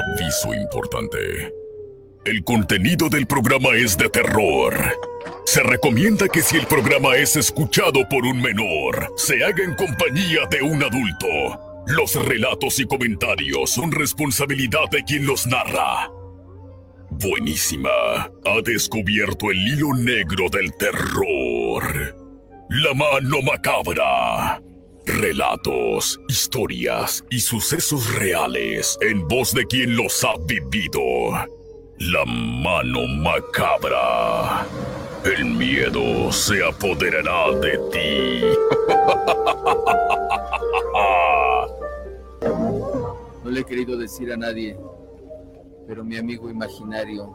Aviso importante. El contenido del programa es de terror. Se recomienda que si el programa es escuchado por un menor, se haga en compañía de un adulto. Los relatos y comentarios son responsabilidad de quien los narra. Buenísima. Ha descubierto el hilo negro del terror. La mano macabra. Relatos, historias y sucesos reales en voz de quien los ha vivido. La mano macabra. El miedo se apoderará de ti. No le he querido decir a nadie, pero mi amigo imaginario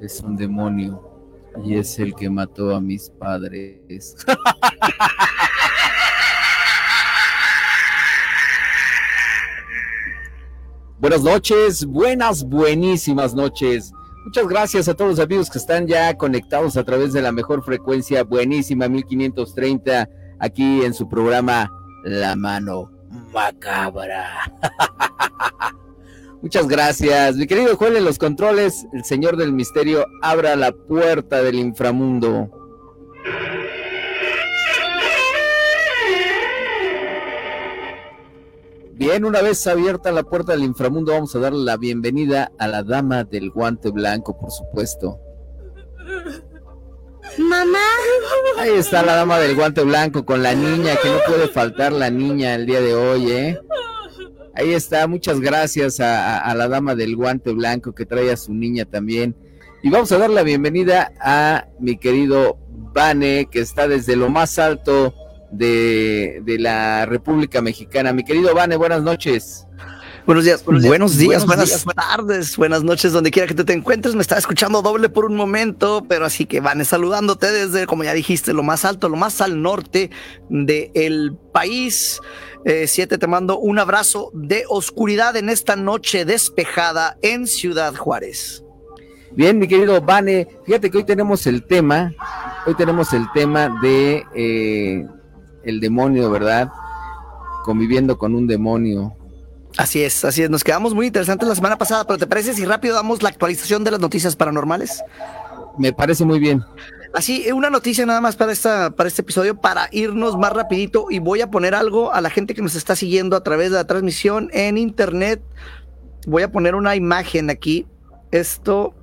es un demonio y es el que mató a mis padres. Buenas noches, buenas, buenísimas noches. Muchas gracias a todos los amigos que están ya conectados a través de la mejor frecuencia, buenísima 1530, aquí en su programa La Mano Macabra. Muchas gracias. Mi querido Joel en los controles, el señor del misterio, abra la puerta del inframundo. Bien, una vez abierta la puerta del inframundo, vamos a darle la bienvenida a la dama del guante blanco, por supuesto. Mamá. Ahí está la dama del guante blanco con la niña, que no puede faltar la niña el día de hoy, ¿eh? Ahí está, muchas gracias a, la dama del guante blanco que trae a su niña también. Y vamos a dar la bienvenida a mi querido Vane, que está desde lo más alto de, la República Mexicana. Mi querido Vane, buenas noches. Buenos días, buenos días, buenas tardes, buenas noches, donde quiera que te encuentres. Me estaba escuchando doble por un momento, pero así que Vane, saludándote desde, como ya dijiste, lo más alto, lo más al norte del país. Eh, siete, te mando un abrazo de oscuridad en esta noche despejada en Ciudad Juárez. Bien, mi querido Vane, fíjate que hoy tenemos el tema, hoy tenemos el tema de eh, el demonio, ¿verdad? Conviviendo con un demonio. Así es, así es. Nos quedamos muy interesantes la semana pasada, pero ¿te parece si rápido damos la actualización de las noticias paranormales? Me parece muy bien. Así, una noticia nada más para, esta, para este episodio, para irnos más rapidito y voy a poner algo a la gente que nos está siguiendo a través de la transmisión en internet. Voy a poner una imagen aquí. Esto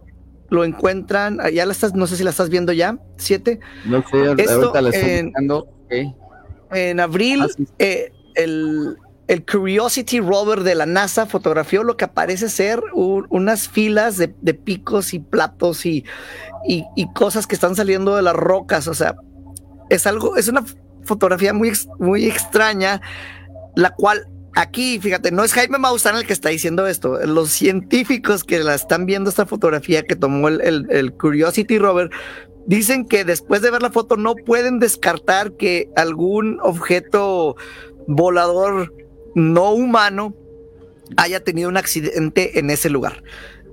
lo encuentran, ya la estás, no sé si la estás viendo ya, siete. No sé, ahorita la estoy en abril, ah, eh, el, Curiosity Rover de la NASA fotografió lo que parece ser unas filas de, picos y platos y, y, cosas que están saliendo de las rocas. O sea, es algo, es una fotografía muy, muy extraña, la cual aquí, fíjate, no es Jaime Maussan el que está diciendo esto. Los científicos que la están viendo esta fotografía que tomó el, el Curiosity Rover Dicen que después de ver la foto no pueden descartar que algún objeto volador no humano haya tenido un accidente en ese lugar.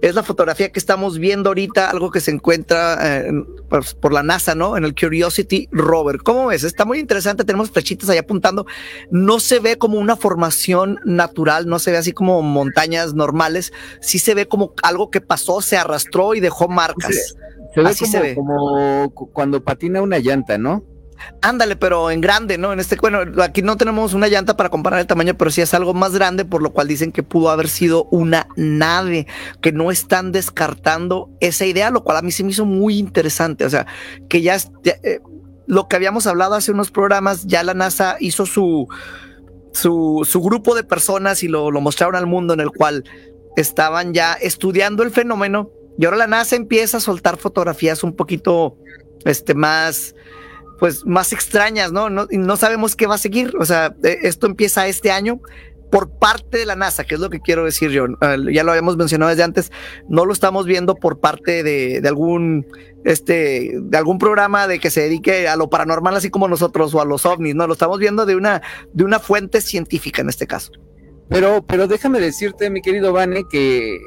Es la fotografía que estamos viendo ahorita, algo que se encuentra eh, pues, por, la NASA, ¿no? En el Curiosity Rover. ¿Cómo ves? Está muy interesante. Tenemos flechitas ahí apuntando. No se ve como una formación natural, no se ve así como montañas normales. Sí se ve como algo que pasó, se arrastró y dejó marcas. Se ve, como, se ve como cuando patina una llanta, ¿no? Ándale, pero en grande, ¿no? En este, bueno, aquí no tenemos una llanta para comparar el tamaño, pero sí es algo más grande, por lo cual dicen que pudo haber sido una nave, que no están descartando esa idea, lo cual a mí se me hizo muy interesante. O sea, que ya, eh, lo que habíamos hablado hace unos programas, ya la NASA hizo su, su, su grupo de personas y lo, lo mostraron al mundo en el cual estaban ya estudiando el fenómeno y ahora la NASA empieza a soltar fotografías un poquito este, más, pues, más extrañas, ¿no? ¿no? No sabemos qué va a seguir. O sea, e, esto empieza este año por parte de la NASA, que es lo que quiero decir yo. ya lo habíamos mencionado desde antes, no lo estamos viendo por parte de, de, algún este de algún programa de que se dedique a lo paranormal así como nosotros o a los ovnis, no, lo estamos viendo de una de una fuente científica en este caso. Pero pero déjame decirte, mi querido Vane, que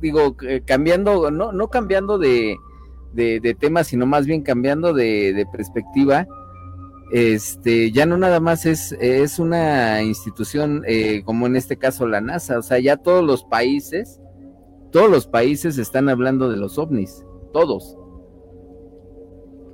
digo, eh, cambiando, no, no cambiando de, de, tema, sino más bien cambiando de, perspectiva, este, ya no nada más es, es una institución eh, como en este caso la NASA, o sea, ya todos los países, todos los países están hablando de los ovnis, todos.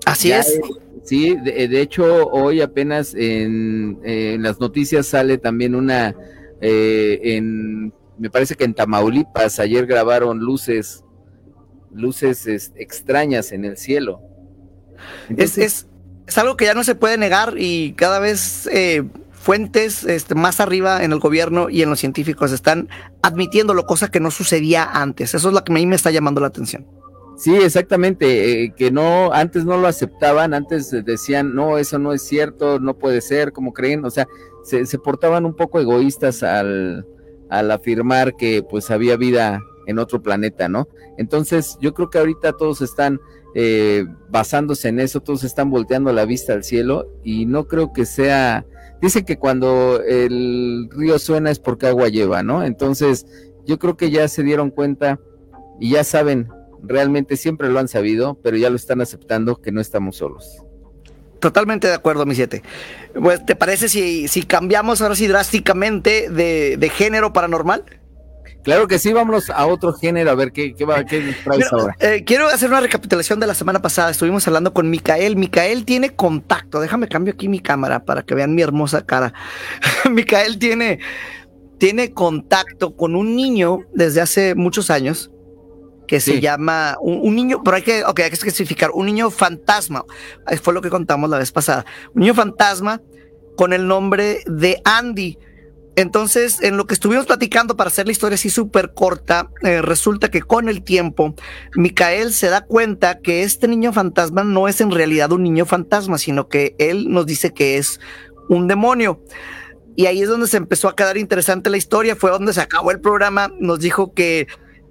Así es. sí, de, hecho hoy apenas en, las noticias sale también una, eh, en, me parece que en Tamaulipas ayer grabaron luces, luces extrañas en el cielo. es, es, es, algo que ya no se puede negar y cada vez eh, fuentes este, más arriba en el gobierno y en los científicos están admitiéndolo, cosa que no sucedía antes. Eso es lo que a mí me está llamando la atención. Sí, exactamente, eh, que no, antes no lo aceptaban, antes decían, no, eso no es cierto, no puede ser, como creen, o sea, se, portaban un poco egoístas al, afirmar que pues había vida en otro planeta, ¿no? Entonces, yo creo que ahorita todos están eh, basándose en eso, todos están volteando la vista al cielo y no creo que sea, dice que cuando el río suena es porque agua lleva, ¿no? Entonces, yo creo que ya se dieron cuenta y ya saben realmente siempre lo han sabido, pero ya lo están aceptando que no estamos solos. Totalmente de acuerdo, mi siete. Pues, ¿te parece si, si cambiamos ahora sí drásticamente de, género paranormal? Claro que sí, vámonos a otro género, a ver qué, qué, va, qué traes ahora. Eh, quiero hacer una recapitulación de la semana pasada. Estuvimos hablando con Micael. Micael tiene contacto. Déjame cambio aquí mi cámara para que vean mi hermosa cara. Micael tiene, tiene contacto con un niño desde hace muchos años que se llama un, niño, pero hay que, okay, hay que especificar, un niño fantasma, fue lo que contamos la vez pasada, un niño fantasma con el nombre de Andy. Entonces, en lo que estuvimos platicando para hacer la historia así súper corta, eh, resulta que con el tiempo, Micael se da cuenta que este niño fantasma no es en realidad un niño fantasma, sino que él nos dice que es un demonio. Y ahí es donde se empezó a quedar interesante la historia, fue donde se acabó el programa, nos dijo que,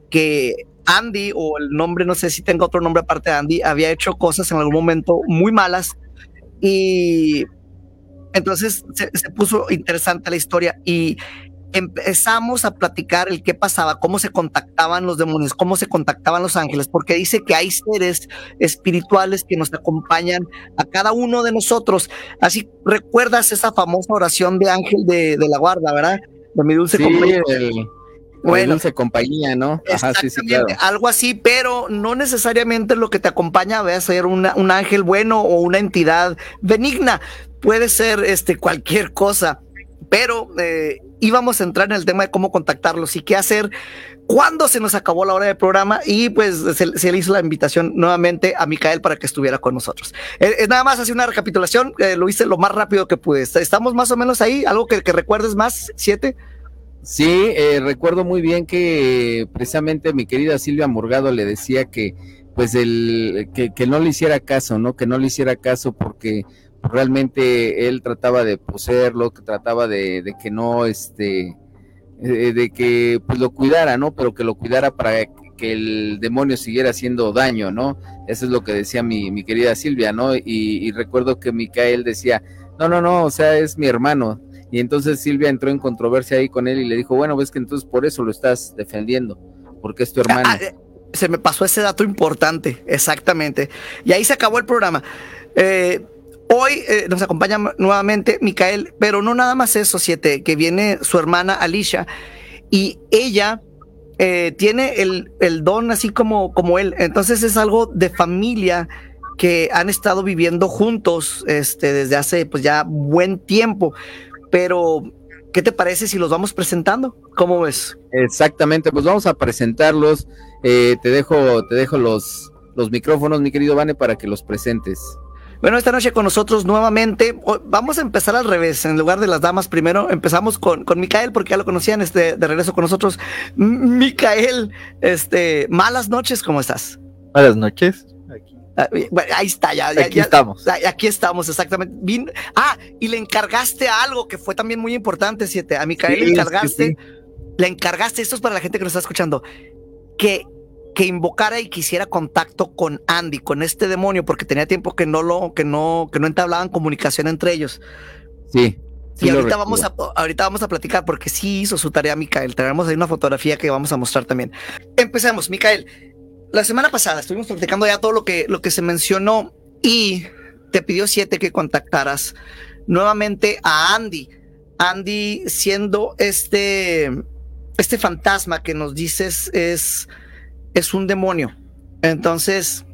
que Andy, o el nombre, no sé si tenga otro nombre aparte de Andy, había hecho cosas en algún momento muy malas y entonces se, puso interesante la historia y empezamos a platicar el qué pasaba, cómo se contactaban los demonios, cómo se contactaban los ángeles, porque dice que hay seres espirituales que nos acompañan a cada uno de nosotros. Así recuerdas esa famosa oración de ángel de, la guarda, ¿verdad? De mi dulce compañero. Bueno, se compañía, ¿no? Ajá, sí, sí, claro. Algo así, pero no necesariamente lo que te acompaña va a ser un ángel bueno o una entidad benigna. Puede ser este, cualquier cosa, pero eh, íbamos a entrar en el tema de cómo contactarlos y qué hacer cuando se nos acabó la hora del programa y pues se, le hizo la invitación nuevamente a Micael para que estuviera con nosotros. Es, eh, nada más hacer una recapitulación, eh, lo hice lo más rápido que pude. Estamos más o menos ahí, algo que, que recuerdes más, siete. Sí, eh, recuerdo muy bien que precisamente mi querida Silvia Morgado le decía que pues el que, no le hiciera caso, ¿no? Que no le hiciera caso porque realmente él trataba de poseerlo, que trataba de, que no, este, eh, de que pues lo cuidara, ¿no? Pero que lo cuidara para que el demonio siguiera haciendo daño, ¿no? Eso es lo que decía mi, mi querida Silvia, ¿no? Y, y recuerdo que Micael decía, no, no, no, o sea, es mi hermano, y entonces Silvia entró en controversia ahí con él y le dijo, bueno, ves que entonces por eso lo estás defendiendo, porque es tu hermano. Ah, eh, se me pasó ese dato importante, exactamente. Y ahí se acabó el programa. Eh, hoy eh, nos acompaña nuevamente Micael, pero no nada más eso, siete, que viene su hermana Alicia y ella tiene el, el, don así como, como él. Entonces es algo de familia que han estado viviendo juntos este, desde hace pues ya buen tiempo. Pero, ¿qué te parece si los vamos presentando? ¿Cómo ves? Exactamente, pues vamos a presentarlos. Eh, te dejo, te dejo los, los micrófonos, mi querido Vane, para que los presentes. Bueno, esta noche con nosotros nuevamente. Vamos a empezar al revés. En lugar de las damas, primero empezamos con, con Micael, porque ya lo conocían este, de regreso con nosotros. Micael, este, malas noches, ¿cómo estás? Malas noches. Ah, ahí está, ya, aquí estamos. aquí estamos, exactamente. ah, y le encargaste algo que fue también muy importante, siete. A Micael le encargaste, le encargaste, esto es para la gente que nos está escuchando, que, que invocara y quisiera contacto con Andy, con este demonio, porque tenía tiempo que no lo, que no, que no entablaban comunicación entre ellos. Sí. y ahorita vamos, a, ahorita vamos a platicar porque sí hizo su tarea Micael. Tenemos ahí una fotografía que vamos a mostrar también. Empecemos, Micael la semana pasada estuvimos platicando ya todo lo que, lo que se mencionó y te pidió siete que contactaras nuevamente a Andy. Andy siendo este, este fantasma que nos dices es, es un demonio. Entonces,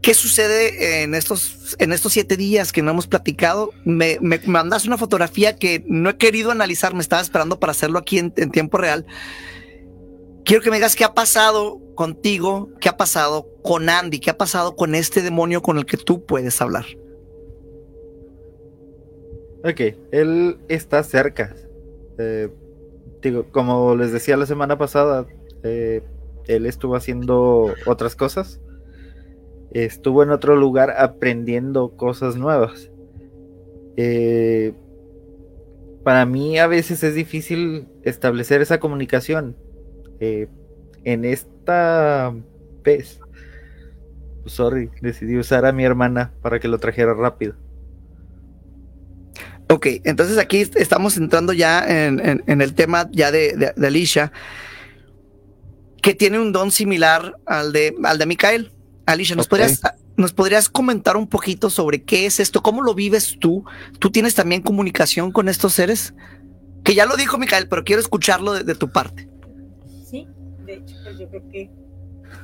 ¿qué sucede en estos, en estos siete días que no hemos platicado? Me, me, mandas una fotografía que no he querido analizar, me estaba esperando para hacerlo aquí en, en tiempo real. Quiero que me digas qué ha pasado contigo, qué ha pasado con Andy, qué ha pasado con este demonio con el que tú puedes hablar. Ok, él está cerca. Eh, digo, como les decía la semana pasada, eh, él estuvo haciendo otras cosas. Estuvo en otro lugar aprendiendo cosas nuevas. Eh, para mí a veces es difícil establecer esa comunicación. En esta vez, sorry, decidí usar a mi hermana para que lo trajera rápido. Ok, entonces aquí estamos entrando ya en, el tema ya de, Alicia, que tiene un don similar al de, al de Micael. Alicia, ¿nos, podrías, ¿nos podrías comentar un poquito sobre qué es esto? ¿Cómo lo vives tú? ¿Tú tienes también comunicación con estos seres? Que ya lo dijo Micael, pero quiero escucharlo de, tu parte. De hecho, pues yo creo que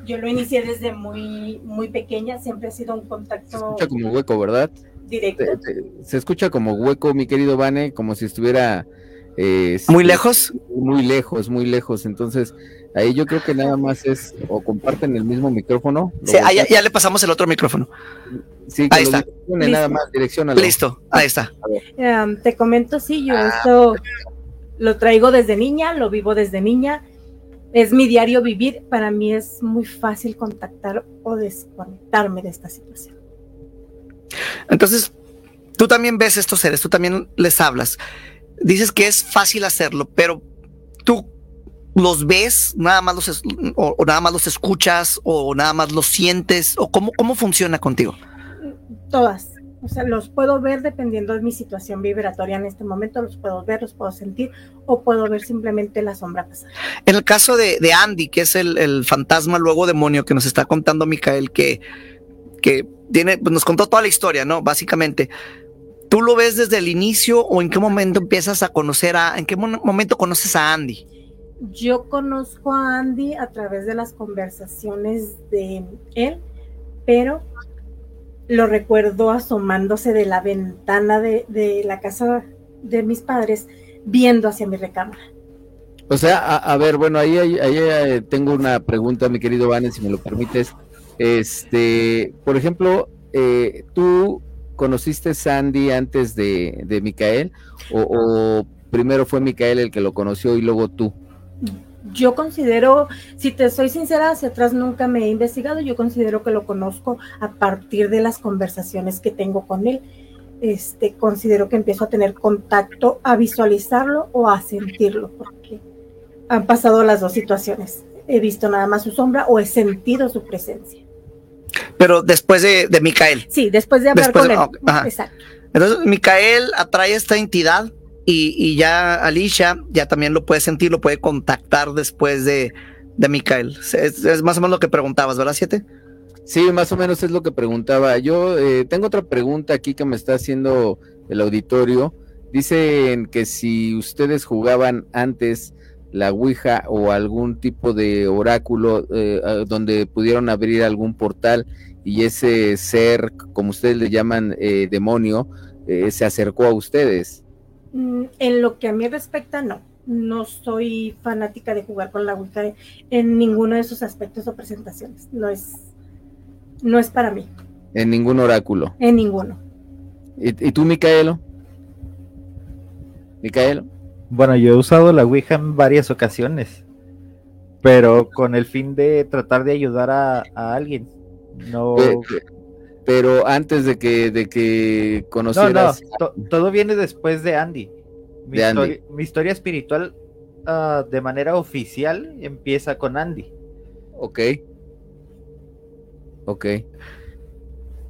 yo lo inicié desde muy, muy pequeña, siempre ha sido un contacto. Se escucha como hueco, ¿verdad? Directo. Se, escucha como hueco, mi querido Vane, como si estuviera. Eh, ¿Muy lejos? Muy lejos, muy lejos. Entonces, ahí yo creo que nada más es o comparten el mismo micrófono. Sí, ya, le pasamos el otro micrófono. Sí, ahí está. Nada más, Listo, ahí está. Em, te comento, sí, yo esto lo traigo desde niña, lo vivo desde niña es mi diario vivir, para mí es muy fácil contactar o desconectarme de esta situación. Entonces, tú también ves estos seres, tú también les hablas. Dices que es fácil hacerlo, pero tú los ves, nada más los o, nada más los escuchas o nada más los sientes o cómo cómo funciona contigo. Todas. O sea, los puedo ver dependiendo de mi situación vibratoria en este momento, los puedo ver, los puedo sentir o puedo ver simplemente la sombra pasar. En el caso de, Andy, que es el, fantasma luego demonio que nos está contando Micael, que, que tiene, pues nos contó toda la historia, ¿no? Básicamente. ¿Tú lo ves desde el inicio o en qué momento empiezas a conocer a, en qué momento conoces a Andy? Yo conozco a Andy a través de las conversaciones de él, pero lo recuerdo asomándose de la ventana de, la casa de mis padres, viendo hacia mi recámara. O sea, a, ver, bueno, ahí, ahí, eh, tengo una pregunta, mi querido Vanes, si me lo permites. Este, por ejemplo, eh, ¿tú conociste Sandy antes de, de Micael o, o, primero fue Micael el que lo conoció y luego tú? Yo considero, si te soy sincera, hacia atrás nunca me he investigado, yo considero que lo conozco a partir de las conversaciones que tengo con él. Este, considero que empiezo a tener contacto, a visualizarlo o a sentirlo, porque han pasado las dos situaciones. He visto nada más su sombra o he sentido su presencia. Pero después de, de Micael. Sí, después de hablar con él. Exacto. Entonces, Micael atrae esta entidad y, ya Alicia ya también lo puede sentir, lo puede contactar después de, de Mikael. Es, más o menos lo que preguntabas, ¿verdad, Siete? Sí, más o menos es lo que preguntaba. Yo eh, tengo otra pregunta aquí que me está haciendo el auditorio. Dicen que si ustedes jugaban antes la Ouija o algún tipo de oráculo eh, donde pudieron abrir algún portal y ese ser, como ustedes le llaman, eh, demonio, se acercó a ustedes. Mm, en lo que a mí respecta, no. No soy fanática de jugar con la Ouija en ninguno de esos aspectos o presentaciones. No es, no es para mí. En ningún oráculo. En ninguno. ¿Y, tú, Micaelo? ¿Micaelo? Bueno, yo he usado la Ouija en varias ocasiones, pero con el fin de tratar de ayudar a, alguien. No. Pero antes de que, de que conocieras... No, no, todo viene después de Andy. Mi, Historia, espiritual ah, de manera oficial empieza con Andy. Ok. Ok.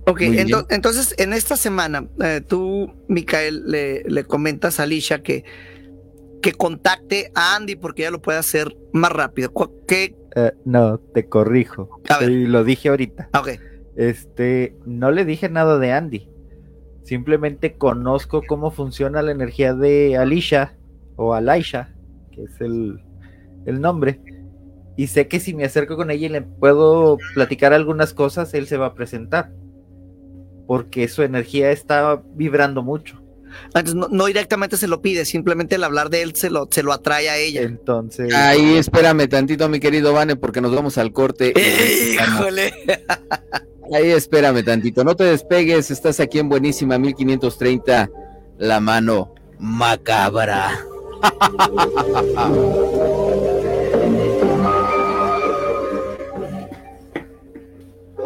Ok, entonces en esta semana eh, tú, Micael, le, comentas a Alicia que, que contacte a Andy porque ya lo puede hacer más rápido. ¿Qué? Eh, no, te corrijo. Lo dije ahorita. Ok Este, no le dije nada de Andy. Simplemente conozco cómo funciona la energía de Alicia o Alaisha, que es el, el nombre. Y sé que si me acerco con ella y le puedo platicar algunas cosas, él se va a presentar. Porque su energía está vibrando mucho. Entonces, no, directamente se lo pide, simplemente el hablar de él se lo, se lo atrae a ella. Entonces. Ahí espérame tantito, mi querido Vane, porque nos vamos al corte. ¡Híjole! Ahí espérame tantito, no te despegues, estás aquí en Buenísima 1530, la mano macabra.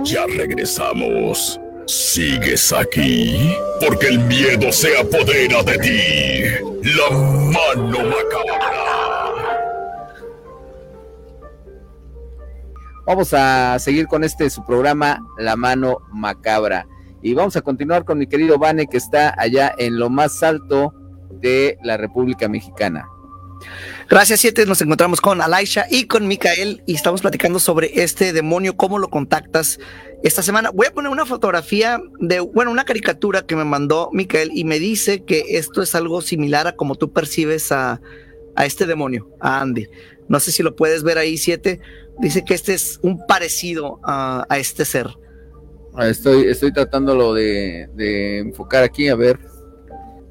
Ya regresamos. ¿Sigues aquí? Porque el miedo se apodera de ti. La mano macabra. Vamos a seguir con este su programa La mano macabra. Y vamos a continuar con mi querido Vane que está allá en lo más alto de la República Mexicana. Gracias, siete. Nos encontramos con Alaisha y con Micael y estamos platicando sobre este demonio, cómo lo contactas esta semana. Voy a poner una fotografía de, bueno, una caricatura que me mandó Micael y me dice que esto es algo similar a como tú percibes a, a este demonio, a Andy. No sé si lo puedes ver ahí, siete. Dice que este es un parecido a, a este ser. Estoy, estoy tratándolo de, de enfocar aquí, a ver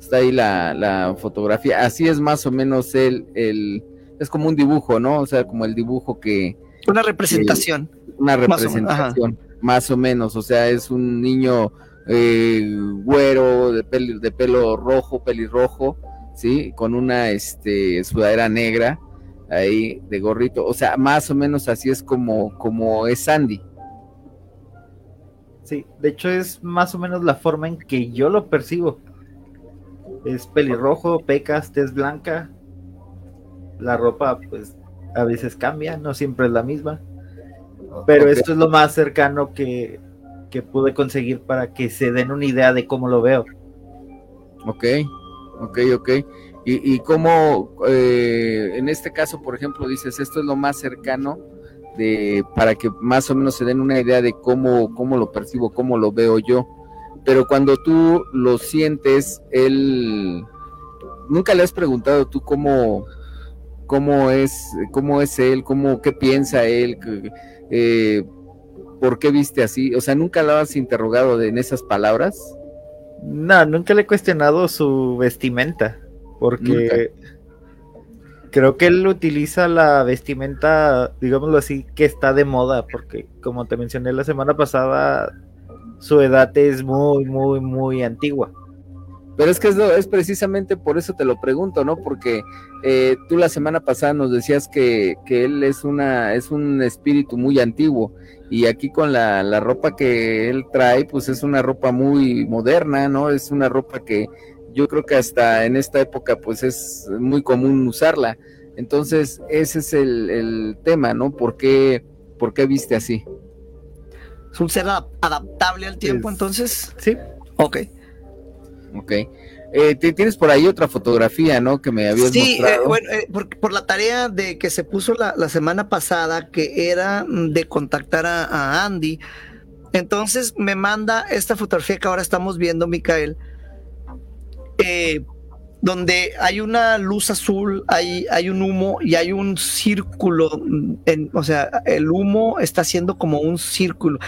está ahí la, la, fotografía. Así es más o menos el, el, es como un dibujo, ¿no? O sea, como el dibujo que... Una representación. una representación, más o, menos. O sea, es un niño eh, güero, de pelo, de pelo rojo, pelirrojo, ¿sí? Con una este, sudadera negra ahí de gorrito. O sea, más o menos así es como, como es Sandy. Sí, de hecho es más o menos la forma en que yo lo percibo es pelirrojo, pecas, tez blanca. La ropa, pues, a veces cambia, no siempre es la misma. Pero esto es lo más cercano que, que, pude conseguir para que se den una idea de cómo lo veo. Ok, ok, ok. Y, y cómo, eh, en este caso, por ejemplo, dices, esto es lo más cercano de, para que más o menos se den una idea de cómo, cómo lo percibo, cómo lo veo yo pero cuando tú lo sientes, él nunca le has preguntado tú cómo cómo es cómo es él, cómo qué piensa él, eh, por qué viste así, o sea, nunca lo has interrogado en esas palabras. No, nunca le he cuestionado su vestimenta, porque creo que él utiliza la vestimenta, digámoslo así, que está de moda, porque como te mencioné la semana pasada, su edad es muy, muy, muy antigua. Pero es que es, es precisamente por eso te lo pregunto, ¿no? Porque eh, tú la semana pasada nos decías que, que, él es, una, es un espíritu muy antiguo y aquí con la, la, ropa que él trae, pues es una ropa muy moderna, ¿no? Es una ropa que yo creo que hasta en esta época pues es muy común usarla. Entonces ese es el, el tema, ¿no? ¿Por qué, ¿Por qué viste así? ¿Es un ser adaptable al tiempo entonces? Sí. Ok. Ok. Eh, tienes por ahí otra fotografía, ¿no? Que me habías sí, mostrado. Sí, eh, bueno, eh, por, por, la tarea de que se puso la, la semana pasada, que era de contactar a, a, Andy. Entonces me manda esta fotografía que ahora estamos viendo, Micael, eh, donde hay una luz azul, hay, hay un humo y hay un círculo, en, o sea, el humo está haciendo como un círculo.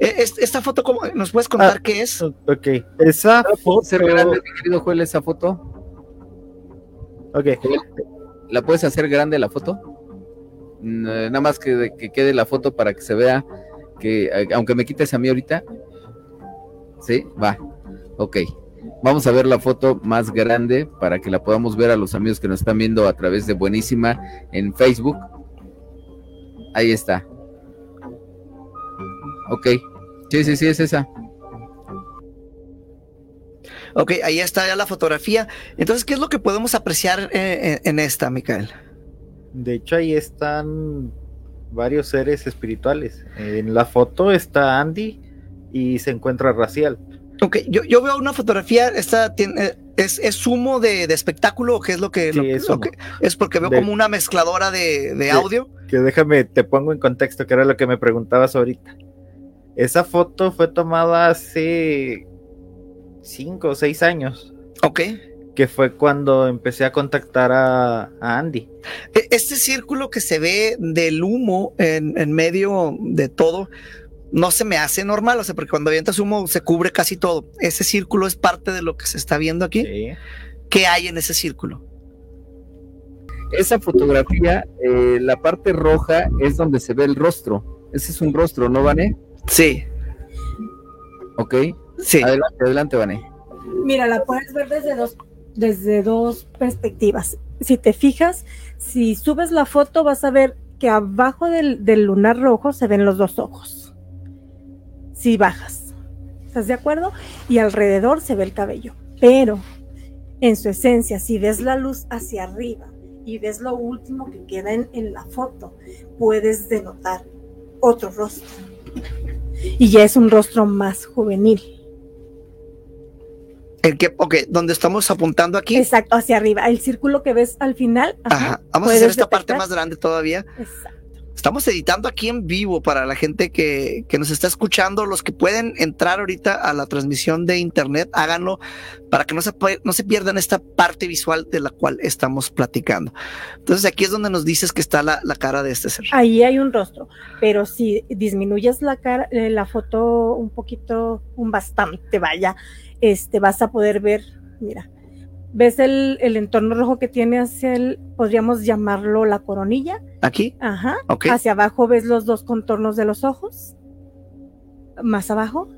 E, Esta foto, ¿cómo, ¿nos puedes contar ah, qué es? Ok, esa foto... ¿Ser grande, mi querido Joel, esa foto? Ok. ¿La puedes hacer grande la foto? Nada más que, que quede la foto para que se vea que, aunque me quites a mí ahorita, sí, va, ok. Vamos a ver la foto más grande para que la podamos ver a los amigos que nos están viendo a través de Buenísima en Facebook. Ahí está. Ok. Sí, sí, sí, es esa. Ok, ahí está ya la fotografía. Entonces, ¿qué es lo que podemos apreciar en, en esta, Micael? De hecho, ahí están varios seres espirituales. En la foto está Andy y se encuentra Racial. Ok, yo, yo veo una fotografía, esta tiene, es, es humo de, de, espectáculo o qué es lo que, sí, lo, es, lo que, es, porque veo de, como una mezcladora de, de audio. Que déjame, te pongo en contexto, que era lo que me preguntabas ahorita. Esa foto fue tomada hace cinco o seis años. Ok. Que fue cuando empecé a contactar a, a Andy. E- Este círculo que se ve del humo en, en medio de todo, no se me hace normal, o sea, porque cuando avientas humo se cubre casi todo. Ese círculo es parte de lo que se está viendo aquí. Sí. ¿Qué hay en ese círculo? Esa fotografía, eh, la parte roja es donde se ve el rostro. Ese es un rostro, ¿no, Vane? Sí, Ok. sí. Adelante, adelante, Vane. Mira, la puedes ver desde dos, desde dos perspectivas. Si te fijas, si subes la foto vas a ver que abajo del, del lunar rojo se ven los dos ojos. Si bajas. ¿Estás de acuerdo? Y alrededor se ve el cabello. Pero en su esencia, si ves la luz hacia arriba y ves lo último que queda en, en la foto, puedes denotar otro rostro. Y ya es un rostro más juvenil. ¿En qué? Ok, donde estamos apuntando aquí. Exacto, hacia arriba. El círculo que ves al final. ajá, Ajá. Vamos a hacer esta parte más grande todavía. Exacto. Estamos editando aquí en vivo para la gente que, que nos está escuchando. Los que pueden entrar ahorita a la transmisión de internet, háganlo para que no se, no se pierdan esta parte visual de la cual estamos platicando. Entonces aquí es donde nos dices que está la, la cara de este ser. Ahí hay un rostro, pero si disminuyes la cara, eh, la foto un poquito, un bastante, vaya, este, vas a poder ver, mira, ves el, el entorno rojo que tiene hacia el, podríamos llamarlo la coronilla, Aquí, ajá, hacia abajo ves los dos contornos de los ojos, más abajo,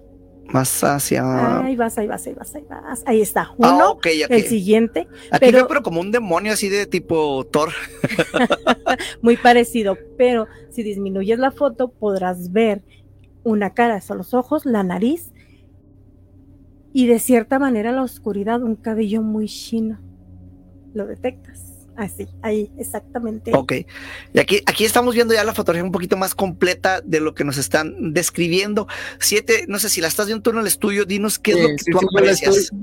Más hacia. ahí vas, ahí vas, ahí vas, ahí vas, ahí está, Ah, uno, ok, ok. el siguiente, Aquí pero- veo, pero como un demonio así de tipo Thor. muy parecido, pero si disminuyes la foto podrás ver una cara, son los ojos, la nariz y de cierta manera la oscuridad, un cabello muy chino. Lo detectas. Así, ahí, exactamente. Ok. Y aquí, aquí estamos viendo ya la fotografía un poquito más completa de lo que nos están describiendo. Siete, no sé si la estás viendo tú en el estudio, dinos qué es Sí, lo que sí, tú sí, yo la aprecias. estoy-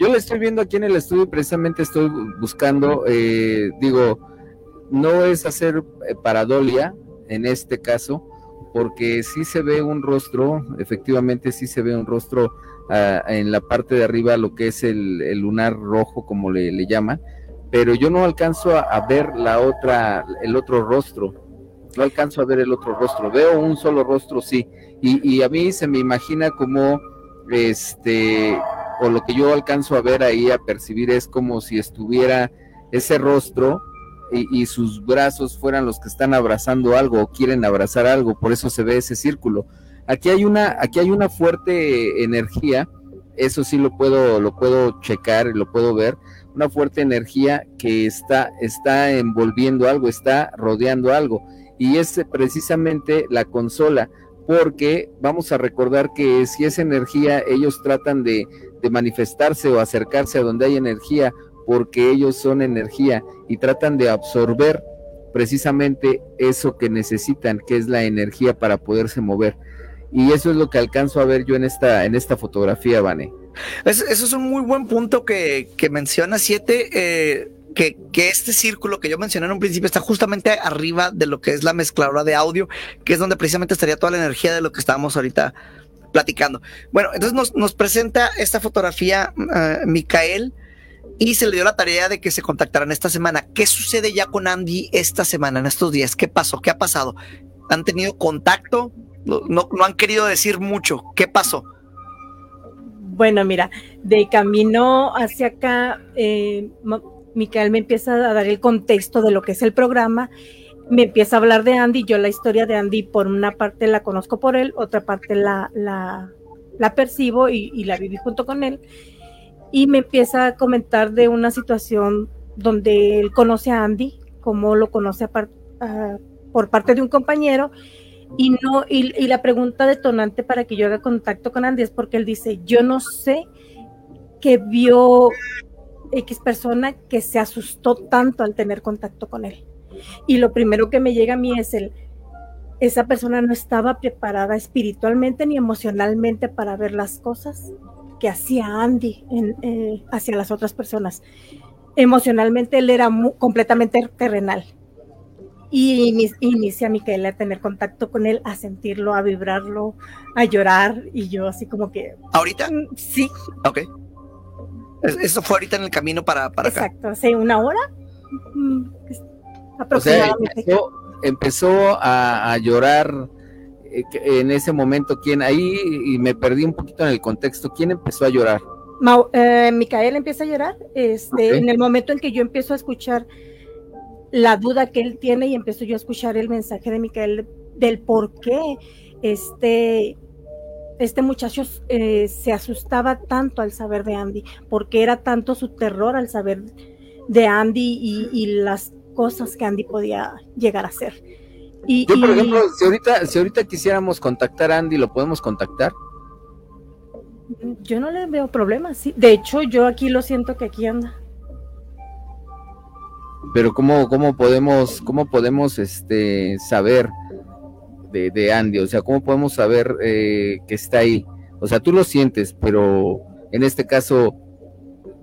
Yo lo estoy viendo aquí en el estudio y precisamente estoy buscando, eh, digo, no es hacer eh, paradolia en este caso, porque sí se ve un rostro, efectivamente sí se ve un rostro ah, en la parte de arriba, lo que es el, lunar rojo, como le, le pero yo no alcanzo a, ver la otra, el otro rostro, no alcanzo a ver el otro rostro, veo un solo rostro, sí, y, y a mí se me imagina como, este, o lo que yo alcanzo a ver ahí, a percibir, es como si estuviera ese rostro y sus brazos fueran los que están abrazando algo o quieren abrazar algo, por eso se ve ese círculo. Aquí hay una, aquí hay una fuerte energía, eso sí lo puedo, lo puedo checar lo puedo ver, una fuerte energía que está, está envolviendo algo, está rodeando algo, y es precisamente la consola, porque vamos a recordar que si es energía, ellos tratan de manifestarse o acercarse a donde hay energía, porque ellos son energía y tratan de absorber precisamente eso que necesitan, que es la energía para poderse mover. Y eso es lo que alcanzo a ver yo en esta, en esta fotografía, Vane. Eso, eso es un muy buen punto que, que menciona Siete, eh, que, que este círculo que yo mencioné en un principio está justamente arriba de lo que es la mezcladora de audio, que es donde precisamente estaría toda la energía de lo que estábamos ahorita platicando. Bueno, entonces nos, nos presenta esta fotografía uh, Micael y se le dio la tarea de que se contactaran esta semana. ¿Qué sucede ya con Andy esta semana, en estos días? ¿Qué pasó? ¿Qué ha pasado? ¿Han tenido contacto? No, no, han querido decir mucho. ¿Qué pasó? Bueno, mira, de camino hacia acá, eh, me empieza a dar el contexto de lo que es el programa, me empieza a hablar de Andy, yo la historia de Andy por una parte la conozco por él, otra parte la, la, percibo y, la viví junto con él, y me empieza a comentar de una situación donde él conoce a Andy, como lo conoce por parte de un compañero, y no y, la pregunta detonante para que yo haga contacto con Andy es porque él dice yo no sé que vio X persona que se asustó tanto al tener contacto con él. Y lo primero que me llega a mí es el esa persona no estaba preparada espiritualmente ni emocionalmente para ver las cosas que hacía Andy eh, hacia las otras personas. Emocionalmente él era completamente terrenal y inicia Micael a tener contacto con él, a sentirlo, a vibrarlo, a llorar y yo así como que... ¿Ahorita? Mm, sí. Ok. Eso fue ahorita en el camino para, para Exacto, hace una hora mm, aproximadamente. empezó, a, llorar eh, en ese momento. ¿Quién? Ahí y me perdí un poquito en el contexto. ¿Quién empezó a llorar? Eh, Micael empieza a llorar este, en el momento en que yo empiezo a escuchar la duda que él tiene y empiezo yo a escuchar el mensaje de Micael del por qué este, este muchacho eh, se asustaba tanto al saber de Andy, porque era tanto su terror al saber de Andy y, las cosas que Andy podía llegar a hacer. Y, yo, por ejemplo, si ahorita, si ahorita quisiéramos contactar a Andy, ¿lo podemos contactar? Yo no le veo problemas, sí. De hecho, yo aquí lo siento que aquí anda pero cómo, cómo podemos, cómo podemos este, saber de, de Andy, o sea, cómo podemos saber eh, que está ahí. O sea, tú lo sientes, pero en este caso,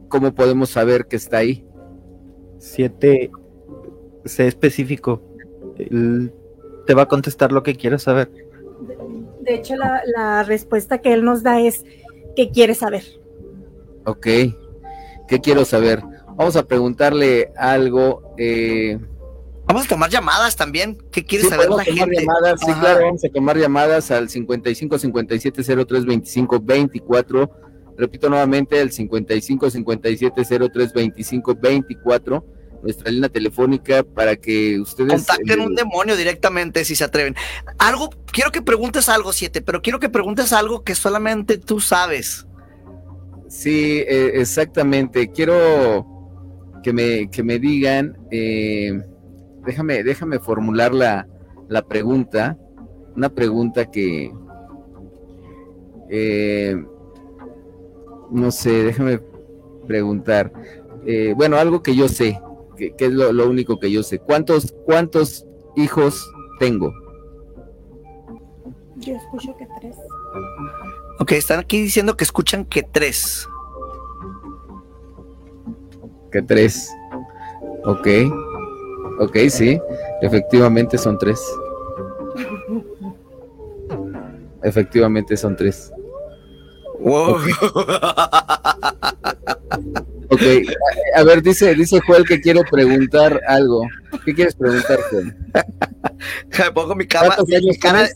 ¿cómo podemos saber que está ahí? Siete, sé específico. Él te va a contestar lo que quieras saber. De, hecho, la, la, respuesta que él nos da es que quiere saber. Ok, ¿qué quiero saber? Vamos a preguntarle algo. Eh, vamos a tomar llamadas también. ¿Qué quiere saber la gente? Llamadas, sí, claro, vamos a tomar llamadas al 55 57 03 25 24. Repito nuevamente, el 55 57 03 25 24 nuestra línea telefónica para que ustedes contacten un eh, demonio directamente si se atreven. Algo, quiero que preguntes algo, siete, pero quiero que preguntes algo que solamente tú sabes. Sí, eh, exactamente. Quiero que me, que me digan, eh, déjame, déjame formular la, la, pregunta, una pregunta que, eh, no sé, déjame preguntar, eh, bueno, algo que yo sé, que, es lo, lo, único que yo sé, ¿cuántos, cuántos hijos tengo? Yo escucho que tres. Ok, están aquí diciendo que escuchan que tres tres. Ok. Ok, sí. Efectivamente son tres. Efectivamente son tres. Wow. Okay. A, ver, dice, dice Joel que quiere preguntar algo. ¿Qué quieres preguntar, Joel? pongo mi, cara,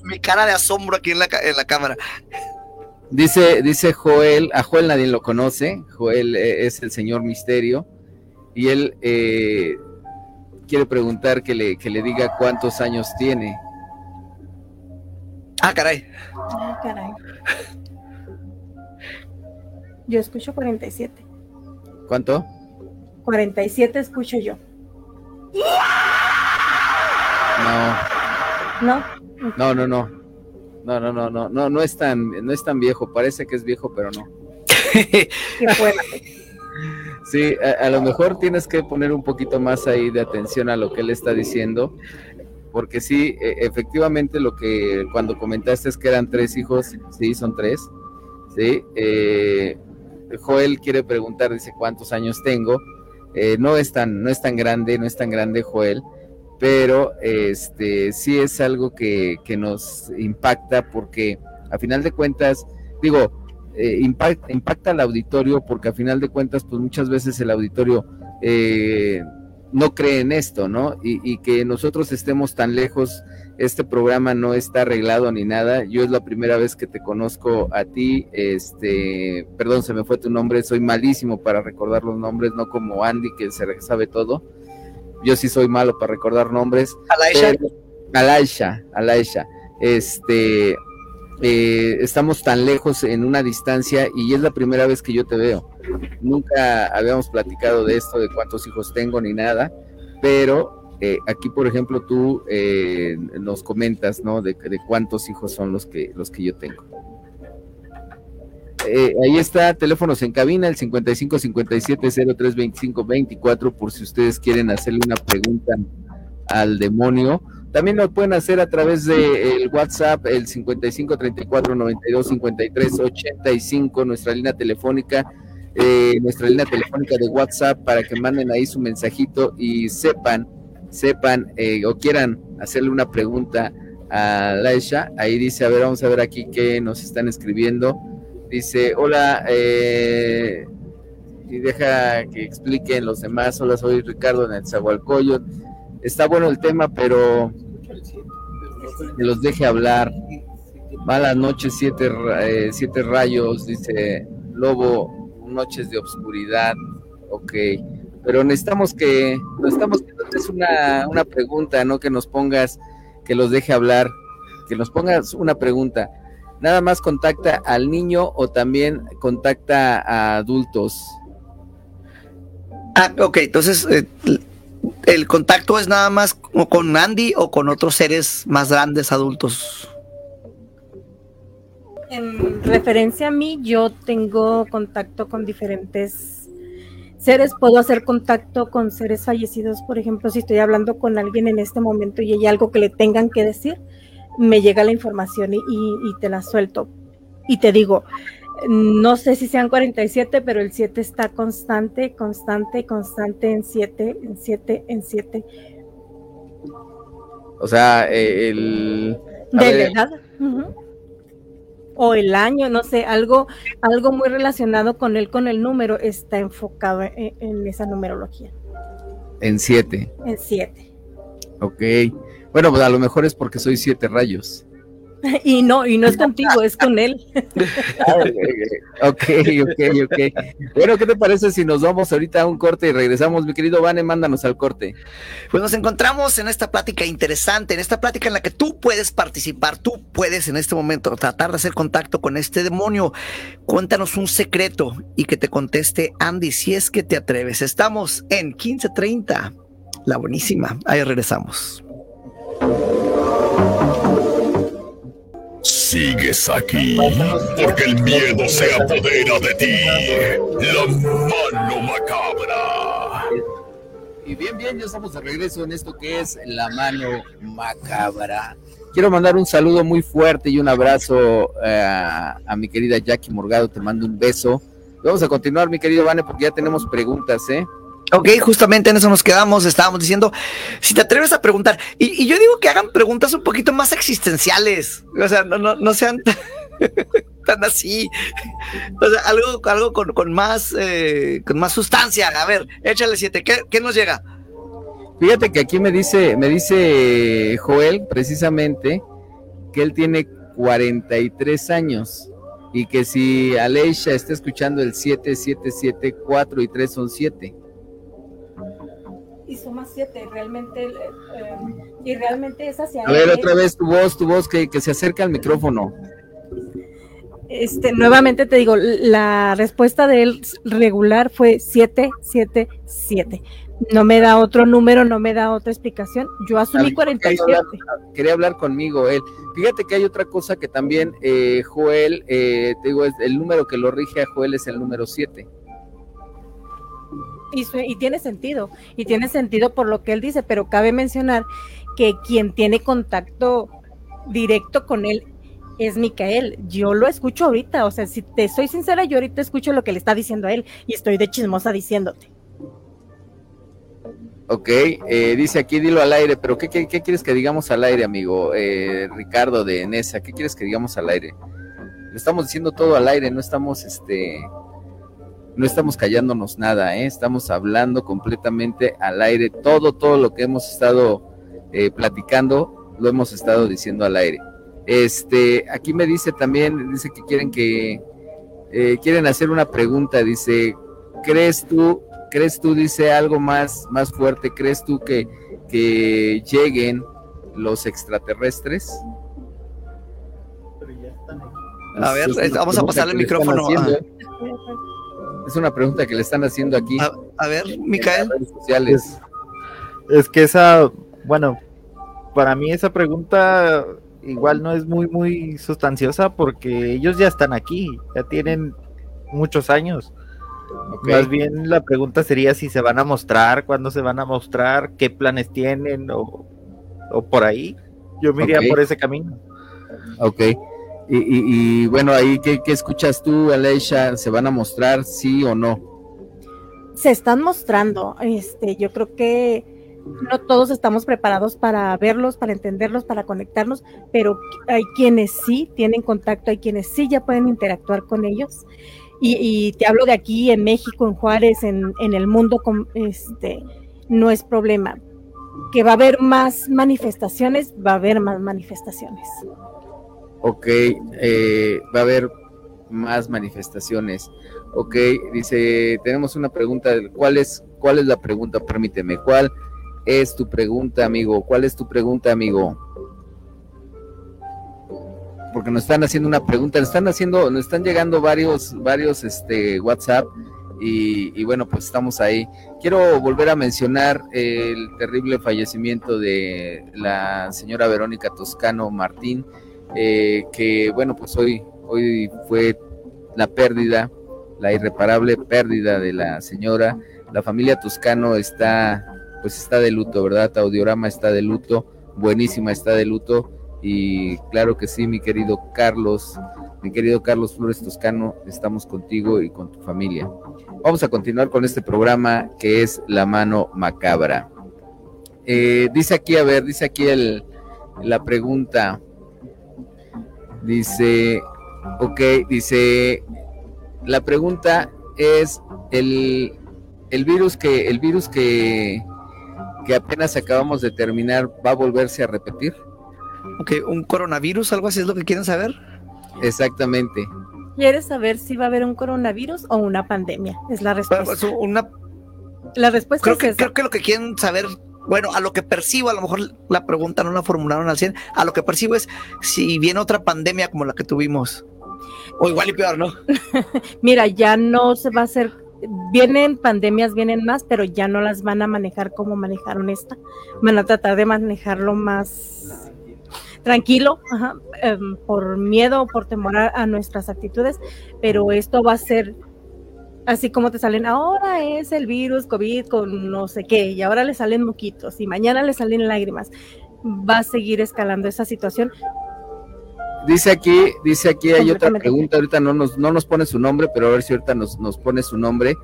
mi, cara, de asombro aquí en la, en la cámara. Dice, dice Joel, a Joel nadie lo conoce, Joel eh, es el señor misterio y él eh, quiere preguntar que le, que le diga cuántos años tiene. Ah, caray. Ah, caray. Yo escucho 47. ¿Cuánto? 47 escucho yo. No. ¿No? No, no, no. No, no, no, no, no, no es tan, no es tan viejo, parece que es viejo, pero no. Sí, a, lo mejor tienes que poner un poquito más ahí de atención a lo que él está diciendo, porque sí, e, efectivamente lo que cuando comentaste es que eran tres hijos, sí, son tres, sí. Eh, Joel quiere preguntar, dice, ¿cuántos años tengo? Eh, no es tan, no es tan grande, no es tan grande Joel, pero este sí es algo que, que nos impacta porque a final de cuentas, digo, eh, impacta, impacta, al auditorio porque a final de cuentas, pues muchas veces el auditorio eh, no cree en esto, ¿no? Y, que nosotros estemos tan lejos, este programa no está arreglado ni nada. Yo es la primera vez que te conozco a ti, este, perdón, se me fue tu nombre, soy malísimo para recordar los nombres, no como Andy que se sabe todo. Yo sí soy malo para recordar nombres. Alaisha. Alaisha, Alaisha. Este, eh, estamos tan lejos en una distancia y es la primera vez que yo te veo. Nunca habíamos platicado de esto, de cuántos hijos tengo ni nada, pero eh, aquí, por ejemplo, tú eh, nos comentas, ¿no? De, cuántos hijos son los que, los que yo tengo. ahí está, teléfonos en cabina, el 55 57 03 25 24, por si ustedes quieren hacerle una pregunta al demonio también lo pueden hacer a través del el WhatsApp, el 55 34 92 53 85, nuestra línea telefónica, eh, nuestra línea telefónica de WhatsApp para que manden ahí su mensajito y sepan sepan eh, o quieran hacerle una pregunta a Laisha, ahí dice, a ver, vamos a ver aquí qué nos están escribiendo. Dice, hola, eh, y deja que expliquen los demás. Hola, soy Ricardo en el Zahualcoyo. Está bueno el tema, pero que los deje hablar. Malas noches, siete, eh, siete rayos, dice Lobo, noches de obscuridad. Ok, pero necesitamos que, necesitamos que des una, una pregunta, no que nos pongas, que los deje hablar, que nos pongas una pregunta. Nada más contacta al niño o también contacta a adultos. Ah, ok, entonces eh, el contacto es nada más con Andy o con otros seres más grandes adultos. En referencia a mí, yo tengo contacto con diferentes seres. Puedo hacer contacto con seres fallecidos, por ejemplo, si estoy hablando con alguien en este momento y hay algo que le tengan que decir, me llega la información y, y te la suelto. Y te digo, no sé si sean 47, pero el 7 está constante, constante, constante en 7, en 7, en 7. O sea, eh, el... De la edad. O el año, no sé, algo, algo muy relacionado con él, con el número, está enfocado en, en esa numerología. En 7. En 7. Ok. Bueno, pues a lo mejor es porque soy 7 rayos. Y no, y no es contigo, es con él. ok, ok, ok. Bueno, ¿qué te parece si nos vamos ahorita a un corte y regresamos? Mi querido Vane, mándanos al corte. Pues nos encontramos en esta plática interesante, en esta plática en la que tú puedes participar, tú puedes en este momento tratar de hacer contacto con este demonio. Cuéntanos un secreto y que te conteste Andy si es que te atreves. Estamos en 1530, la buenísima. Ahí regresamos. Sigues aquí porque el miedo se apodera de ti. La mano macabra. Y bien, bien, ya estamos de regreso en esto que es la mano macabra. Quiero mandar un saludo muy fuerte y un abrazo eh, a mi querida Jackie Morgado. Te mando un beso. Vamos a continuar, mi querido Vane, porque ya tenemos preguntas, ¿eh? Ok, justamente en eso nos quedamos, estábamos diciendo, si te atreves a preguntar, y, yo digo que hagan preguntas un poquito más existenciales, o sea, no, no, no sean tan así, o sea, algo, algo con, con más, eh, con más sustancia, a ver, échale siete, ¿qué, ¿qué, nos llega? Fíjate que aquí me dice, me dice Joel, precisamente, que él tiene 43 años, y que si Aleisha está escuchando el 7774 y 3 son 7 y suma 7, realmente, eh, eh, y realmente es hacia A ver, otra vez tu voz, tu voz, que, que se acerca al micrófono. Este, nuevamente te digo, la respuesta de él regular fue 777. No me da otro número, no me da otra explicación. Yo asumí 47. Quería hablar, quería hablar conmigo él. Fíjate que hay otra cosa que también eh, Joel, eh, te digo, es el número que lo rige a Joel es el número 7. Y, tiene sentido, y tiene sentido por lo que él dice, pero cabe mencionar que quien tiene contacto directo con él es Micael. Yo lo escucho ahorita, o sea, si te soy sincera, yo ahorita escucho lo que le está diciendo a él y estoy de chismosa diciéndote. Ok, eh, dice aquí, dilo al aire, pero ¿qué, quieres que digamos al aire, amigo? Eh, Ricardo de Nesa, ¿qué quieres que digamos al aire? Le estamos diciendo todo al aire, no estamos, este, no estamos callándonos nada, ¿eh? estamos hablando completamente al aire. Todo, todo lo que hemos estado eh, platicando, lo hemos estado diciendo al aire. Este, aquí me dice también, dice que quieren que, eh, quieren hacer una pregunta, dice, ¿crees tú, crees tú, dice algo más, más fuerte, crees tú que, que lleguen los extraterrestres? A ver, vamos a pasarle el micrófono. Es una pregunta que le están haciendo aquí. A, ver, Micael. Es, es, que esa, bueno, para mí esa pregunta igual no es muy, muy sustanciosa porque ellos ya están aquí, ya tienen muchos años. Más bien la pregunta sería si se van a mostrar, cuándo se van a mostrar, qué planes tienen o, o por ahí. Yo me iría por ese camino. Ok. Y, bueno, ahí, ¿qué, escuchas tú, Aleisha? ¿Se van a mostrar sí o no? Se están mostrando. Este, yo creo que no todos estamos preparados para verlos, para entenderlos, para conectarnos, pero hay quienes sí tienen contacto, hay quienes sí ya pueden interactuar con ellos. Y, te hablo de aquí en México, en Juárez, en, el mundo, este, no es problema. Que va a haber más manifestaciones, va a haber más manifestaciones. Ok, eh, va a haber más manifestaciones. Ok, dice, tenemos una pregunta, ¿cuál es, cuál es la pregunta? Permíteme, ¿cuál es tu pregunta, amigo? ¿Cuál es tu pregunta, amigo? Porque nos están haciendo una pregunta, nos están haciendo, nos están llegando varios, varios este WhatsApp y, bueno, pues estamos ahí. Quiero volver a mencionar el terrible fallecimiento de la señora Verónica Toscano Martín, eh, que bueno, pues hoy, hoy fue la pérdida, la irreparable pérdida de la señora. La familia Toscano está pues está de luto, ¿verdad? Audiorama está de luto, buenísima está de luto y claro que sí, mi querido Carlos, mi querido Carlos Flores Toscano, estamos contigo y con tu familia. Vamos a continuar con este programa que es La Mano Macabra. Eh, dice aquí, a ver, dice aquí el, la pregunta. Dice, ok, dice, la pregunta es el, el virus que, el virus que, que apenas acabamos de terminar va a volverse a repetir. Ok, un coronavirus, algo así es lo que quieren saber. Exactamente. ¿Quieres saber si va a haber un coronavirus o una pandemia? Es la respuesta. Pues, una... La respuesta creo que, Creo que lo que quieren saber, bueno, a lo que percibo, a lo mejor la pregunta no la formularon al 100, a lo que percibo es si viene otra pandemia como la que tuvimos. O igual y peor, ¿no? Mira, ya no se va a hacer vienen pandemias, vienen más, pero ya no las van a manejar como manejaron esta. Van a tratar de manejarlo más tranquilo, em, por miedo, por temor a, nuestras actitudes, pero esto va a ser así como te salen, ahora es el virus COVID con no sé qué, y ahora le salen moquitos, y mañana le salen lágrimas. Va a seguir escalando esa situación, Dice aquí, dice aquí, hay otra pregunta, ahorita no nos, no nos pone su nombre, pero a ver si ahorita nos, nos pone su nombre.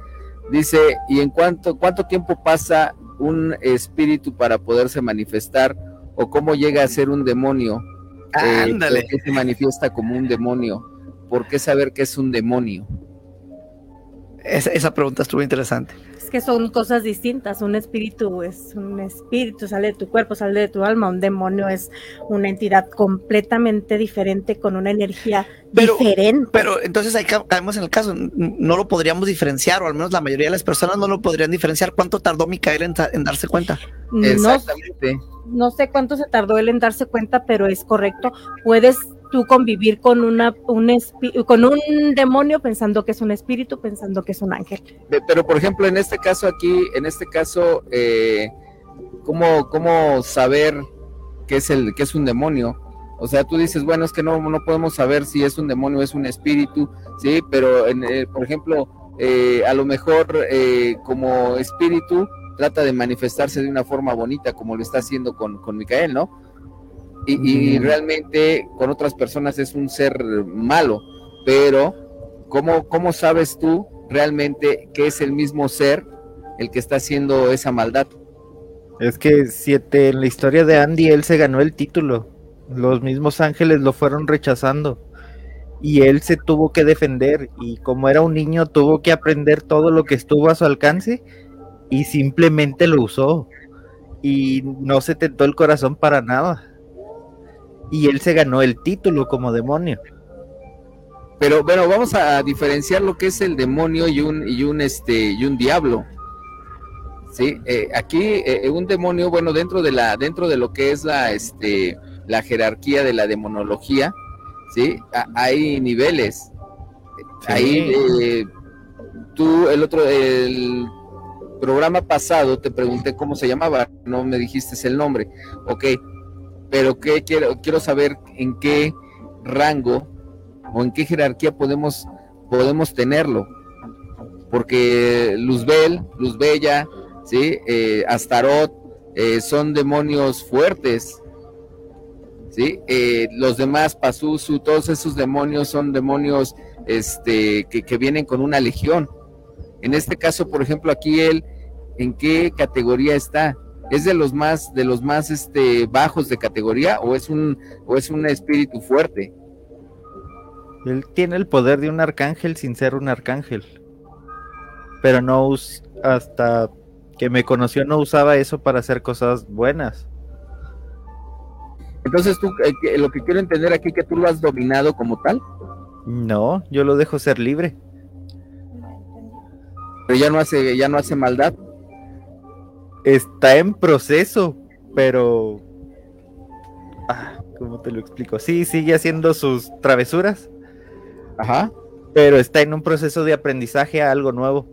Dice, ¿y en cuánto, cuánto tiempo pasa un espíritu para poderse manifestar? ¿O cómo llega a ser un demonio? Eh, Ándale. ¿Por qué se manifiesta como un demonio? ¿Por qué saber que es un demonio? Esa pregunta estuvo interesante que son cosas distintas. Un espíritu es un espíritu, sale de tu cuerpo, sale de tu alma. Un demonio es una entidad completamente diferente con una energía diferente. Pero entonces ahí caemos en el caso, no lo podríamos diferenciar, o al menos la mayoría de las personas no lo podrían diferenciar. ¿Cuánto tardó Micael en, en darse cuenta? Exactamente. No, no sé cuánto se tardó él en darse cuenta, pero es correcto. Puedes tú convivir con una un con un demonio pensando que es un espíritu, pensando que es un ángel. Pero por ejemplo, en este caso aquí, en este caso, eh, ¿cómo, ¿cómo saber qué es el que es un demonio? O sea, tú dices, bueno, es que no, no podemos saber si es un demonio o es un espíritu, sí, pero en, eh, por ejemplo, eh, a lo mejor eh, como espíritu trata de manifestarse de una forma bonita, como lo está haciendo con, con Micael, ¿no? Y, realmente con otras personas es un ser malo, pero ¿cómo, ¿cómo sabes tú realmente que es el mismo ser el que está haciendo esa maldad? Es que siete, en la historia de Andy él se ganó el título. Los mismos ángeles lo fueron rechazando. Y él se tuvo que defender. Y como era un niño, tuvo que aprender todo lo que estuvo a su alcance. Y simplemente lo usó. Y no se tentó el corazón para nada y él se ganó el título como demonio. Pero bueno, vamos a diferenciar lo que es el demonio y un y un este y un diablo. Sí, eh, aquí eh, un demonio, bueno, dentro de la dentro de lo que es la este la jerarquía de la demonología, sí, hay niveles. Ahí eh, tú el otro el programa pasado te pregunté cómo se llamaba, no me dijiste el nombre. Ok, pero quiero, quiero saber en qué rango o en qué jerarquía podemos, podemos tenerlo. Porque Luzbel, Luzbella, ¿sí? Eh, Astaroth, eh, son demonios fuertes. ¿sí? Eh, los demás, Pazuzu, todos esos demonios son demonios este, que, que vienen con una legión. En este caso, por ejemplo, aquí él, ¿en qué categoría está? ¿Es de los más, de los más este, bajos de categoría o es un, o es un espíritu fuerte? Él tiene el poder de un arcángel sin ser un arcángel. Pero no hasta que me conoció no usaba eso para hacer cosas buenas. Entonces tú, eh, lo que quiero entender aquí que tú lo has dominado como tal. No, yo lo dejo ser libre. Pero ya no hace, ya no hace maldad. Está en proceso, pero ah, ¿cómo te lo explico? Sí, sigue haciendo sus travesuras. Ajá. Pero está en un proceso de aprendizaje a algo nuevo.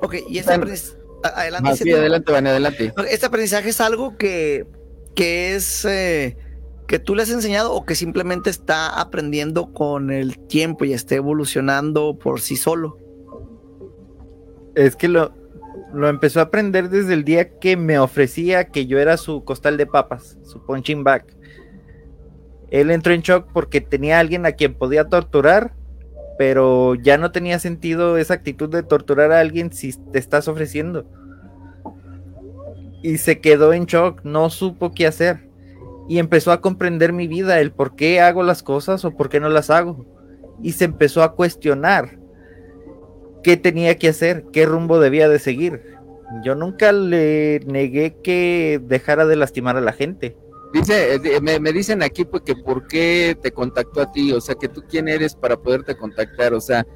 Ok, y este aprendizaje. Adelante, sí, adelante, adelante. Este aprendizaje es algo que, que es eh, que tú le has enseñado o que simplemente está aprendiendo con el tiempo y está evolucionando por sí solo. Es que lo, lo empezó a aprender desde el día que me ofrecía que yo era su costal de papas, su punching bag. Él entró en shock porque tenía a alguien a quien podía torturar pero ya no tenía sentido esa actitud de torturar a alguien si te estás ofreciendo. Y se quedó en shock, no supo qué hacer. Y empezó a comprender mi vida, el por qué hago las cosas o por qué no las hago. Y se empezó a cuestionar qué tenía que hacer, qué rumbo debía de seguir. Yo nunca le negué que dejara de lastimar a la gente Dice, eh, me, dicen aquí pues que por qué te contactó a ti, o sea, que tú quién eres para poderte contactar, o sea,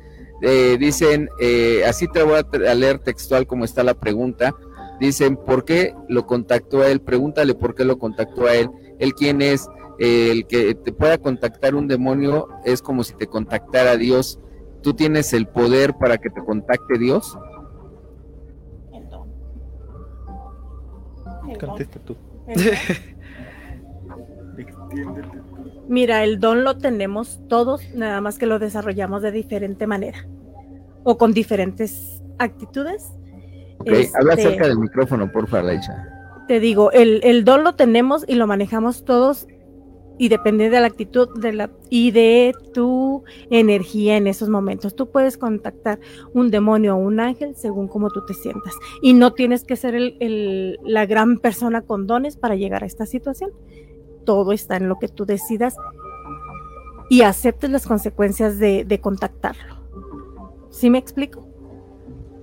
eh, dicen, eh, así te voy a, leer textual como está la pregunta, dicen, ¿por qué lo contactó a él? Pregúntale por qué lo contactó a él, él quién es, el que te pueda contactar un demonio es como si te contactara Dios, ¿tú tienes el poder para que te contacte Dios? Contesta tú. Mira, el don lo tenemos todos, nada más que lo desarrollamos de diferente manera o con diferentes actitudes. habla este, cerca del micrófono, por favor, Te digo, el, el, don lo tenemos y lo manejamos todos y depende de la actitud de la, y de tu energía en esos momentos. Tú puedes contactar un demonio o un ángel según cómo tú te sientas y no tienes que ser el, la gran persona con dones para llegar a esta situación todo está en lo que tú decidas y aceptes las consecuencias de, contactarlo. ¿Sí me explico?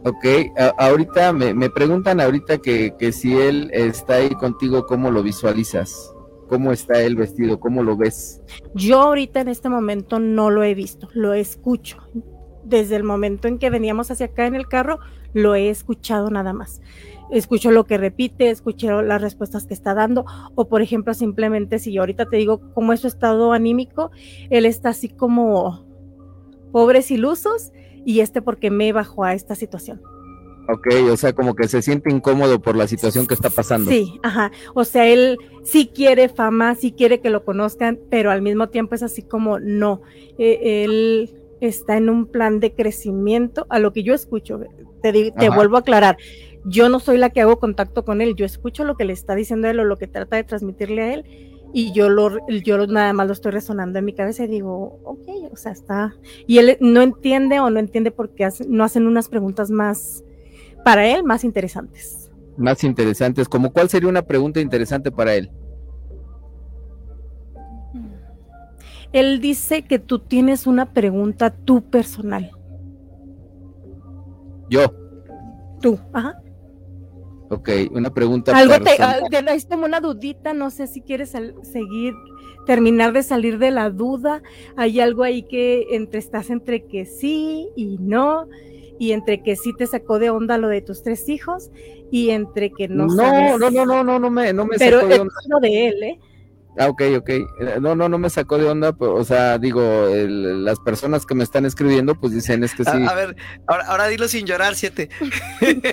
Ok, ahorita me, preguntan ahorita que, que, si él está ahí contigo, ¿cómo lo visualizas? ¿Cómo está él vestido? ¿Cómo lo ves? Yo ahorita en este momento no lo he visto, lo escucho. Desde el momento en que veníamos hacia acá en el carro, lo he escuchado nada más escucho lo que repite, escucho las respuestas que está dando, o por ejemplo, simplemente si yo ahorita te digo cómo es su estado anímico, él está así como pobres ilusos y este porque me bajó a esta situación. Ok, o sea, como que se siente incómodo por la situación que está pasando. Sí, ajá. O sea, él sí quiere fama, sí quiere que lo conozcan, pero al mismo tiempo es así como no. E, él está en un plan de crecimiento, a lo que yo escucho. Te, te vuelvo a aclarar yo no soy la que hago contacto con él, yo escucho lo que le está diciendo él o lo que trata de transmitirle a él y yo lo yo nada más lo estoy resonando en mi cabeza y digo, ok, o sea, está y él no entiende o no entiende porque no hacen unas preguntas más para él más interesantes. Más interesantes, como cuál sería una pregunta interesante para él? Él dice que tú tienes una pregunta tú personal. Yo. Tú, ajá. Ok, una pregunta. Algo te, es como una dudita, no sé si quieres seguir, terminar de salir de la duda. Hay algo ahí que entre, estás entre que sí y no, y entre que sí te sacó de onda lo de tus tres hijos, y entre que no. No, no, no, no, no, no me, no me Pero sacó de onda. Pero de él, ¿eh? Ah, ok, ok. Eh, no, no, no me sacó de onda, o sea, digo, las personas que me están escribiendo, pues dicen es que sí. A, ver, ahora, dilo sin llorar, siete.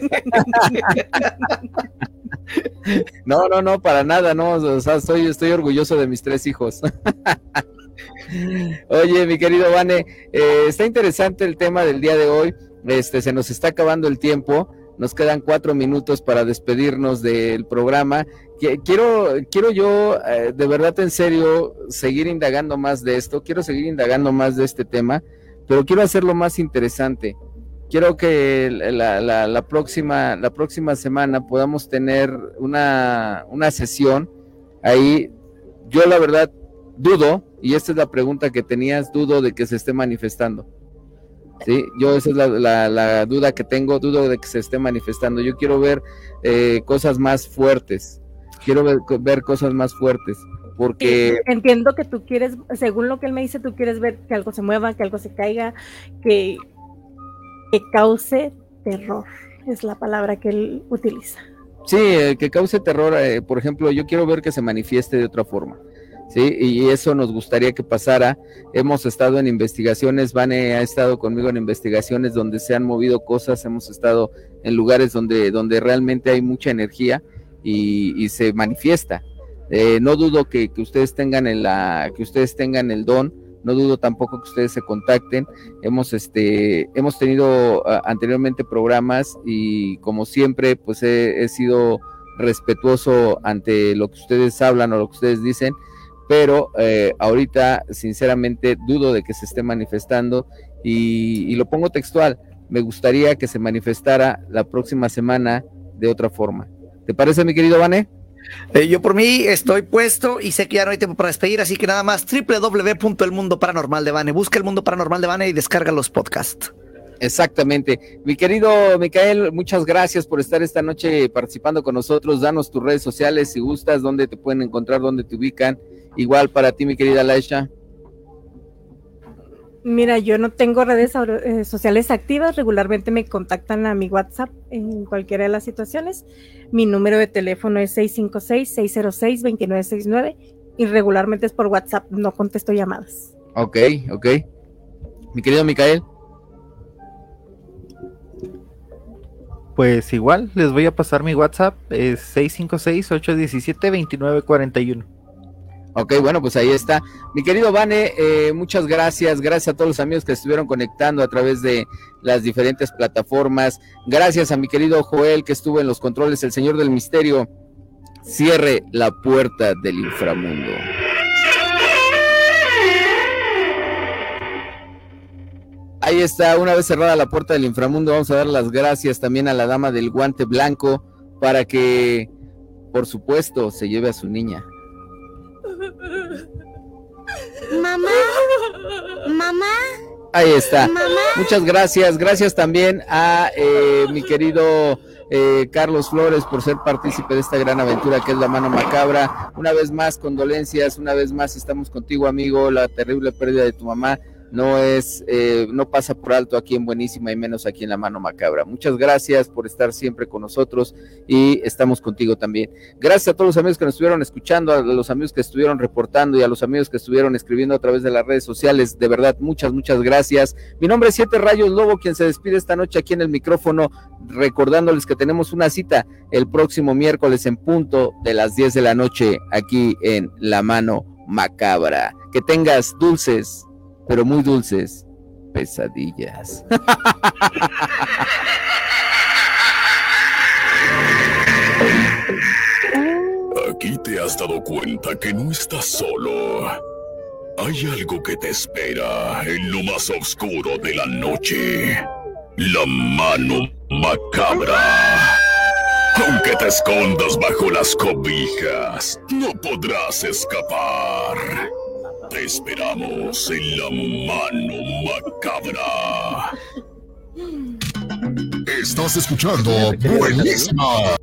no, no, no, para nada, no, o sea, estoy, estoy orgulloso de mis tres hijos. Oye, mi querido Vane, eh, está interesante el tema del día de hoy. Este, se nos está acabando el tiempo. Nos quedan cuatro minutos para despedirnos del programa. Quiero, quiero yo, eh, de verdad en serio, seguir indagando más de esto. Quiero seguir indagando más de este tema, pero quiero hacerlo más interesante. quiero que la, próxima, la próxima semana podamos tener una, una sesión ahí. Yo la verdad dudo, y esta es la pregunta que tenías, dudo de que se esté manifestando. Sí, yo esa es la, duda que tengo, dudo de que se esté manifestando. Yo quiero ver eh, cosas más fuertes, quiero ver, cosas más fuertes, porque... Entiendo que tú quieres, según lo que él me dice, tú quieres ver que algo se mueva, que algo se caiga, que, que cause terror, es la palabra que él utiliza. Sí, eh, que cause terror, eh, por ejemplo, yo quiero ver que se manifieste de otra forma. ¿Sí? Y eso nos gustaría que pasara. Hemos estado en investigaciones, Vane ha estado conmigo en investigaciones donde se han movido cosas, hemos estado en lugares donde, donde realmente hay mucha energía y, se manifiesta. Eh, no dudo que, ustedes tengan el, que ustedes tengan el don, no dudo tampoco que ustedes se contacten. Hemos, este, hemos tenido anteriormente programas y como siempre, pues he sido respetuoso ante lo que ustedes hablan o lo que ustedes dicen pero eh, ahorita sinceramente dudo de que se esté manifestando y, lo pongo textual, me gustaría que se manifestara la próxima semana de otra forma. ¿Te parece, mi querido Vane? Eh, yo por mí estoy puesto y sé que ya no hay tiempo para despedir, así que nada más de Vane. Busca el mundo paranormal de Vane y descarga los podcasts. Exactamente. Mi querido Micael, muchas gracias por estar esta noche participando con nosotros. Danos tus redes sociales si gustas, dónde te pueden encontrar, dónde te ubican Igual para ti, mi querida Laisha. Mira, yo no tengo redes eh, sociales activas, regularmente me contactan a mi WhatsApp en cualquiera de las situaciones. Mi número de teléfono es 656-606-2969 y regularmente es por WhatsApp, no contesto llamadas. Ok, ok. Mi querido Micael. Pues igual, les voy a pasar mi WhatsApp, es 656-817-2941. Ok, bueno, pues ahí está. Mi querido Vane, eh, muchas gracias. Gracias a todos los amigos que estuvieron conectando a través de las diferentes plataformas. Gracias a mi querido Joel que estuvo en los controles, el Señor del Misterio. Cierre la puerta del inframundo. Ahí está, una vez cerrada la puerta del inframundo, vamos a dar las gracias también a la dama del guante blanco para que, por supuesto, se lleve a su niña. Mamá. Mamá. Ahí está. Muchas gracias. Gracias también a eh, mi querido eh, Carlos Flores por ser partícipe de esta gran aventura que es la mano macabra. Una vez más, condolencias. Una vez más, estamos contigo, amigo. La terrible pérdida de tu mamá no es, eh, no pasa por alto aquí en Buenísima y menos aquí en La Mano Macabra. Muchas gracias por estar siempre con nosotros y estamos contigo también. Gracias a todos los amigos que nos estuvieron escuchando, a los amigos que estuvieron reportando y a los amigos que estuvieron escribiendo a través de las redes sociales. De verdad, muchas, muchas gracias. Mi nombre es Siete Rayos Lobo, quien se despide esta noche aquí en el micrófono, recordándoles que tenemos una cita el próximo miércoles en punto de las 10 de la noche aquí en La Mano Macabra. Que tengas dulces pero muy dulces pesadillas. Aquí te has dado cuenta que no estás solo. Hay algo que te espera en lo más oscuro de la noche. La mano macabra. Aunque te escondas bajo las cobijas, no podrás escapar. Te esperamos en la mano macabra. Estás escuchando Buenísima.